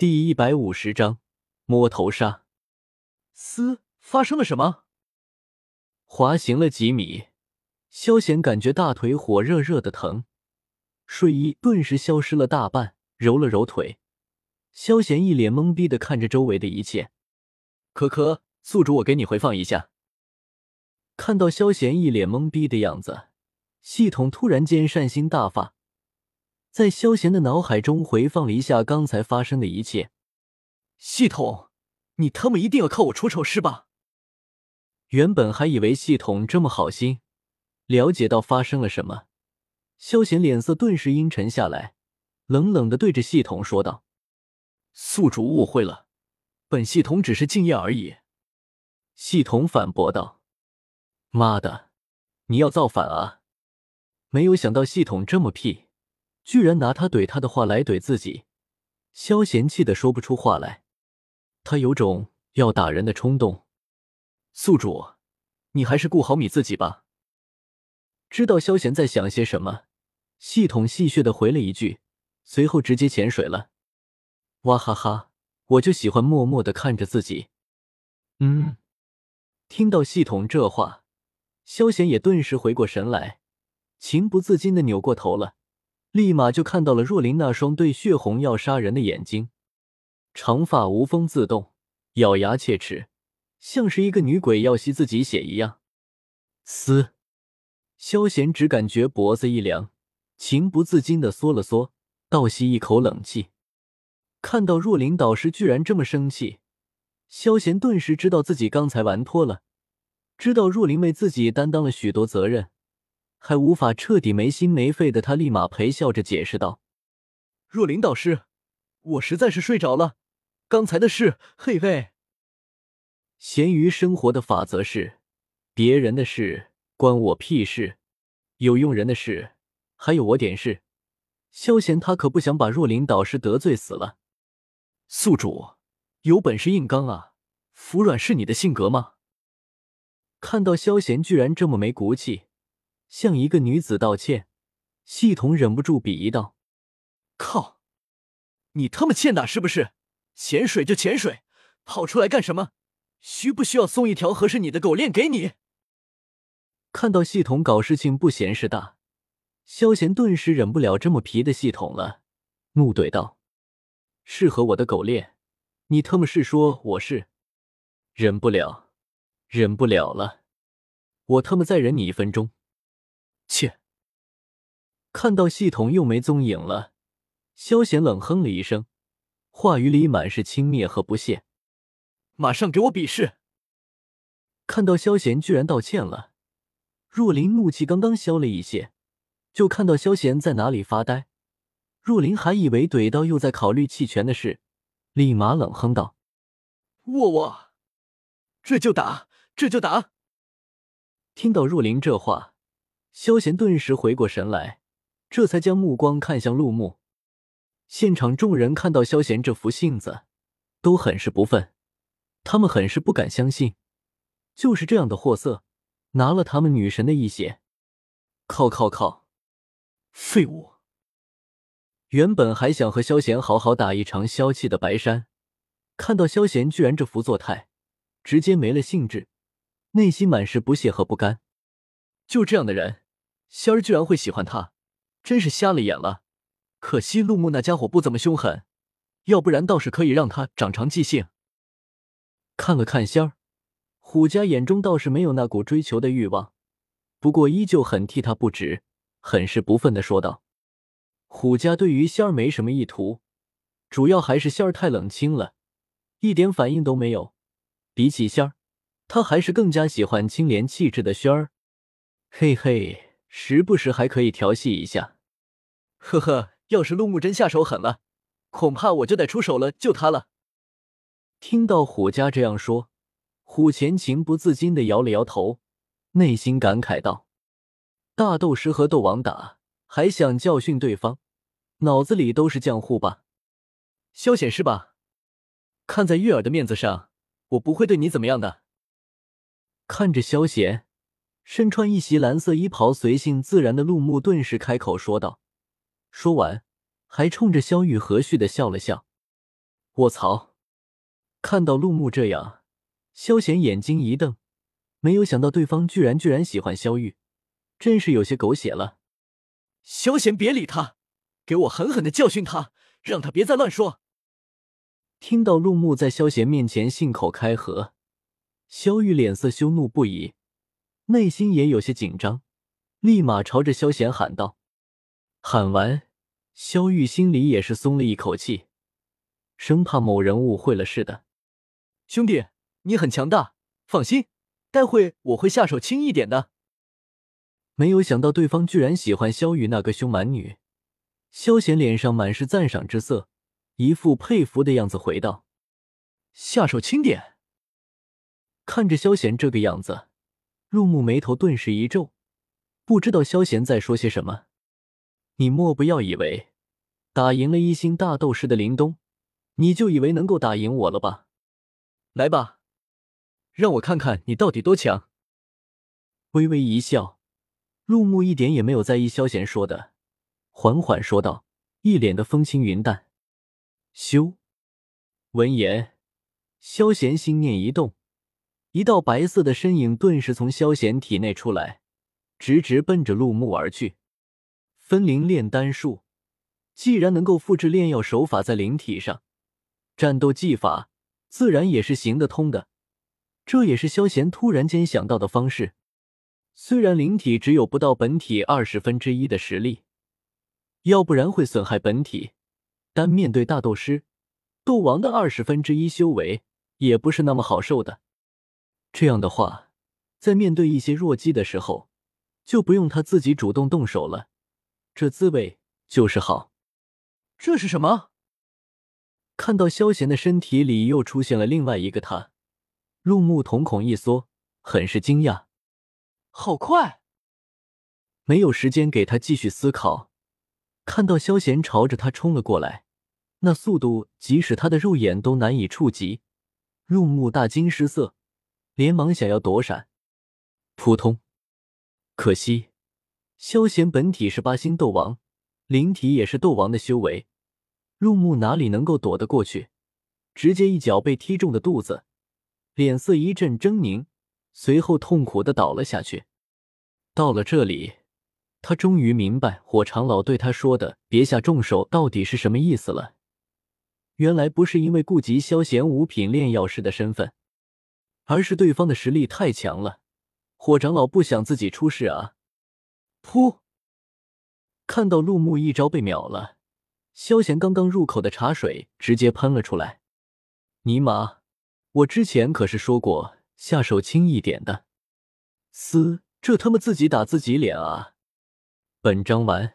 第一百五十章摸头杀。嘶，发生了什么？滑行了几米，萧贤感觉大腿火热热的疼，睡意顿时消失了大半，揉了揉腿。萧贤一脸懵逼的看着周围的一切。可可，宿主，我给你回放一下。看到萧贤一脸懵逼的样子，系统突然间善心大发。在萧贤的脑海中回放了一下刚才发生的一切。系统，你他妈一定要靠我出丑是吧？原本还以为系统这么好心，了解到发生了什么，萧贤脸色顿时阴沉下来，冷冷的对着系统说道：“宿主误会了，本系统只是敬业而已。”系统反驳道：“妈的，你要造反啊！”没有想到系统这么屁。居然拿他怼他的话来怼自己，萧贤气的说不出话来，他有种要打人的冲动。宿主，你还是顾好你自己吧。知道萧贤在想些什么，系统戏谑的回了一句，随后直接潜水了。哇哈哈，我就喜欢默默的看着自己。嗯，听到系统这话，萧贤也顿时回过神来，情不自禁的扭过头了。立马就看到了若琳那双对血红要杀人的眼睛，长发无风自动，咬牙切齿，像是一个女鬼要吸自己血一样。嘶！萧贤只感觉脖子一凉，情不自禁的缩了缩，倒吸一口冷气。看到若琳导师居然这么生气，萧贤顿时知道自己刚才玩脱了，知道若琳为自己担当了许多责任。还无法彻底没心没肺的他，立马陪笑着解释道：“若琳导师，我实在是睡着了，刚才的事，嘿嘿。咸鱼生活的法则是，别人的事关我屁事，有用人的事还有我点事。萧贤他可不想把若琳导师得罪死了。宿主，有本事硬刚啊，服软是你的性格吗？看到萧贤居然这么没骨气。”向一个女子道歉，系统忍不住鄙夷道：“靠，你他妈欠打是不是？潜水就潜水，跑出来干什么？需不需要送一条合适你的狗链给你？”看到系统搞事情不嫌事大，萧贤顿时忍不了这么皮的系统了，怒怼道：“适合我的狗链，你他妈是说我是？忍不了，忍不了了，我他妈再忍你一分钟。”切！看到系统又没踪影了，萧贤冷哼了一声，话语里满是轻蔑和不屑。马上给我比试！看到萧贤居然道歉了，若琳怒气刚刚消了一些，就看到萧贤在哪里发呆。若琳还以为怼到又在考虑弃权的事，立马冷哼道：“我我，这就打，这就打！”听到若琳这话。萧贤顿时回过神来，这才将目光看向陆木。现场众人看到萧贤这副性子，都很是不忿。他们很是不敢相信，就是这样的货色，拿了他们女神的一血。靠靠靠！废物！原本还想和萧贤好好打一场消气的白山，看到萧贤居然这副作态，直接没了兴致，内心满是不屑和不甘。就这样的人，仙儿居然会喜欢他，真是瞎了眼了。可惜陆木那家伙不怎么凶狠，要不然倒是可以让他长长记性。看了看仙儿，虎家眼中倒是没有那股追求的欲望，不过依旧很替他不值，很是不忿的说道：“虎家对于仙儿没什么意图，主要还是仙儿太冷清了，一点反应都没有。比起仙儿，他还是更加喜欢清廉气质的轩儿。”嘿嘿，时不时还可以调戏一下。呵呵，要是陆木真下手狠了，恐怕我就得出手了救他了。听到虎家这样说，虎前情不自禁的摇了摇头，内心感慨道：“大斗师和斗王打，还想教训对方，脑子里都是浆糊吧？萧显是吧？看在月儿的面子上，我不会对你怎么样的。”看着萧贤。身穿一袭蓝色衣袍、随性自然的陆木顿时开口说道，说完还冲着萧玉和煦的笑了笑。卧槽！看到陆木这样，萧贤眼睛一瞪，没有想到对方居然居然喜欢萧玉，真是有些狗血了。萧贤，别理他，给我狠狠的教训他，让他别再乱说。听到陆木在萧贤面前信口开河，萧玉脸色羞怒不已，内心也有些紧张，立马朝着萧贤喊道。喊完，萧玉心里也是松了一口气，生怕某人误会了似的。兄弟，你很强大，放心，待会我会下手轻一点的。没有想到对方居然喜欢萧玉那个凶蛮女，萧贤脸上满是赞赏之色，一副佩服的样子回道：“下手轻点。”看着萧贤这个样子，入木眉头顿时一皱，不知道萧贤在说些什么。你莫不要以为打赢了一星大斗师的林东，你就以为能够打赢我了吧？来吧，让我看看你到底多强！微微一笑，陆木一点也没有在意萧贤说的，缓缓说道，一脸的风轻云淡。修，闻言，萧贤心念一动，一道白色的身影顿时从萧贤体内出来，直直奔着陆木而去。分灵炼丹术，既然能够复制炼药手法在灵体上，战斗技法。自然也是行得通的，这也是萧贤突然间想到的方式。虽然灵体只有不到本体二十分之一的实力，要不然会损害本体，但面对大斗师、斗王的二十分之一修为，也不是那么好受的。这样的话，在面对一些弱鸡的时候，就不用他自己主动动手了，这滋味就是好。这是什么？看到萧贤的身体里又出现了另外一个他，入木瞳孔一缩，很是惊讶。好快，没有时间给他继续思考。看到萧贤朝着他冲了过来，那速度即使他的肉眼都难以触及。入木大惊失色，连忙想要躲闪。扑通！可惜，萧贤本体是八星斗王，灵体也是斗王的修为。入木哪里能够躲得过去？直接一脚被踢中的肚子，脸色一阵狰狞，随后痛苦的倒了下去。到了这里，他终于明白火长老对他说的“别下重手”到底是什么意思了。原来不是因为顾及萧贤五品炼药师的身份，而是对方的实力太强了，火长老不想自己出事啊！噗！看到陆木一招被秒了。萧贤刚刚入口的茶水直接喷了出来，尼玛！我之前可是说过下手轻一点的。嘶，这他妈自己打自己脸啊！本章完。